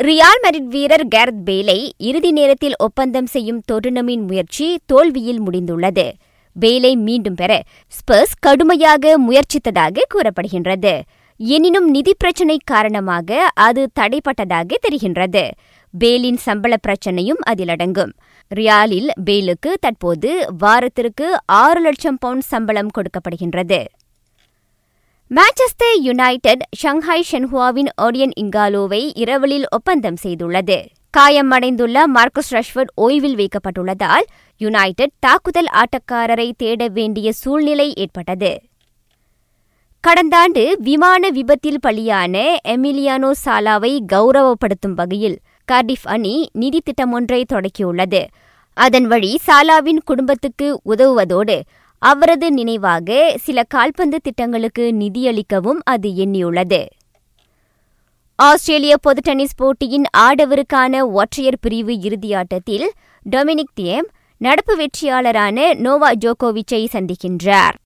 ரியால் merit வீரர் Gareth பேலை இறுதி நேரத்தில் ஒப்பந்தம் செய்யும் தொருணமின் முயற்சி தோல்வியில் முடிந்துள்ளது. பேலை மீண்டும் பெற ஸ்பர்ஸ் கடுமையாக முயற்சித்ததாக கூறப்படுகின்றது. எனினும் நிதி பிரச்சினை காரணமாக அது தடைப்பட்டதாக தெரிகின்றது. பேலின் சம்பள பிரச்சனையும் அதில் அடங்கும். ரியாலில் பேலுக்கு தற்போது வாரத்திற்கு ஆறு லட்சம் பவுண்ட் சம்பளம் கொடுக்கப்படுகின்றது. மான்செஸ்டர் யுனைடெட் ஷங்காய் ஷென்ஹுவாவின் ஓடியன் இங்காலோவை இரவலில் ஒப்பந்தம் செய்துள்ளது. காயமடைந்துள்ள மார்க்கஸ் ரஷ்வர்ட் ஓய்வில் வைக்கப்பட்டுள்ளதால் யுனைடெட் தாக்குதல் ஆட்டக்காரரை தேட வேண்டிய சூழ்நிலை ஏற்பட்டது. கடந்த ஆண்டு விமான விபத்தில் பலியான எமிலியானோ சாலாவை கௌரவப்படுத்தும் வகையில் கார்டிஃப் அணி நிதி திட்டம் ஒன்றை தொடக்கியுள்ளது. அதன் வழி சாலாவின் குடும்பத்துக்கு உதவுவதோடு அவரது நினைவாக சில கால்பந்து திட்டங்களுக்கு நிதியளிக்கவும் அது எண்ணியுள்ளது. ஆஸ்திரேலிய பொது டென்னிஸ் போட்டியின் ஆடவருக்கான ஒற்றையர் பிரிவு இறுதியாட்டத்தில் டொமினிக் தியேம் நடப்பு வெற்றியாளரான நோவா ஜோகோவிச்சை சந்திக்கின்றார்.